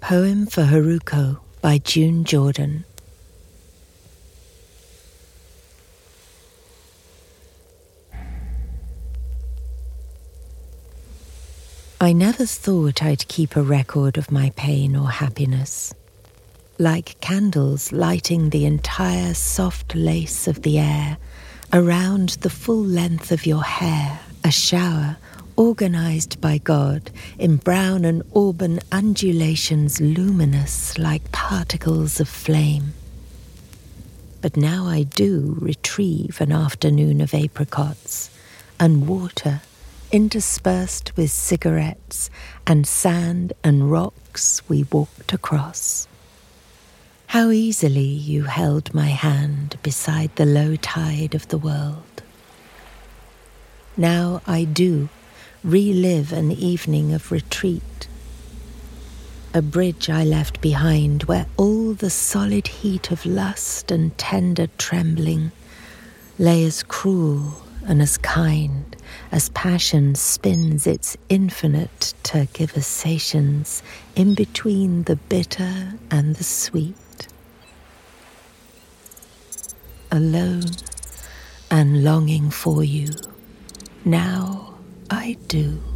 Poem for Haruko by June Jordan. I never thought I'd keep a record of my pain or happiness. Like candles lighting the entire soft lace of the air around the full length of your hair, a shower organized by God in brown and auburn undulations luminous like particles of flame. But now I do retrieve an afternoon of apricots and water interspersed with cigarettes and sand and rocks we walked across. How easily you held my hand beside the low tide of the world. Now I do relive an evening of retreat. A bridge I left behind where all the solid heat of lust and tender trembling lay as cruel and as kind as passion spins its infinite tergiversations in between the bitter and the sweet. Alone and longing for you, now I do.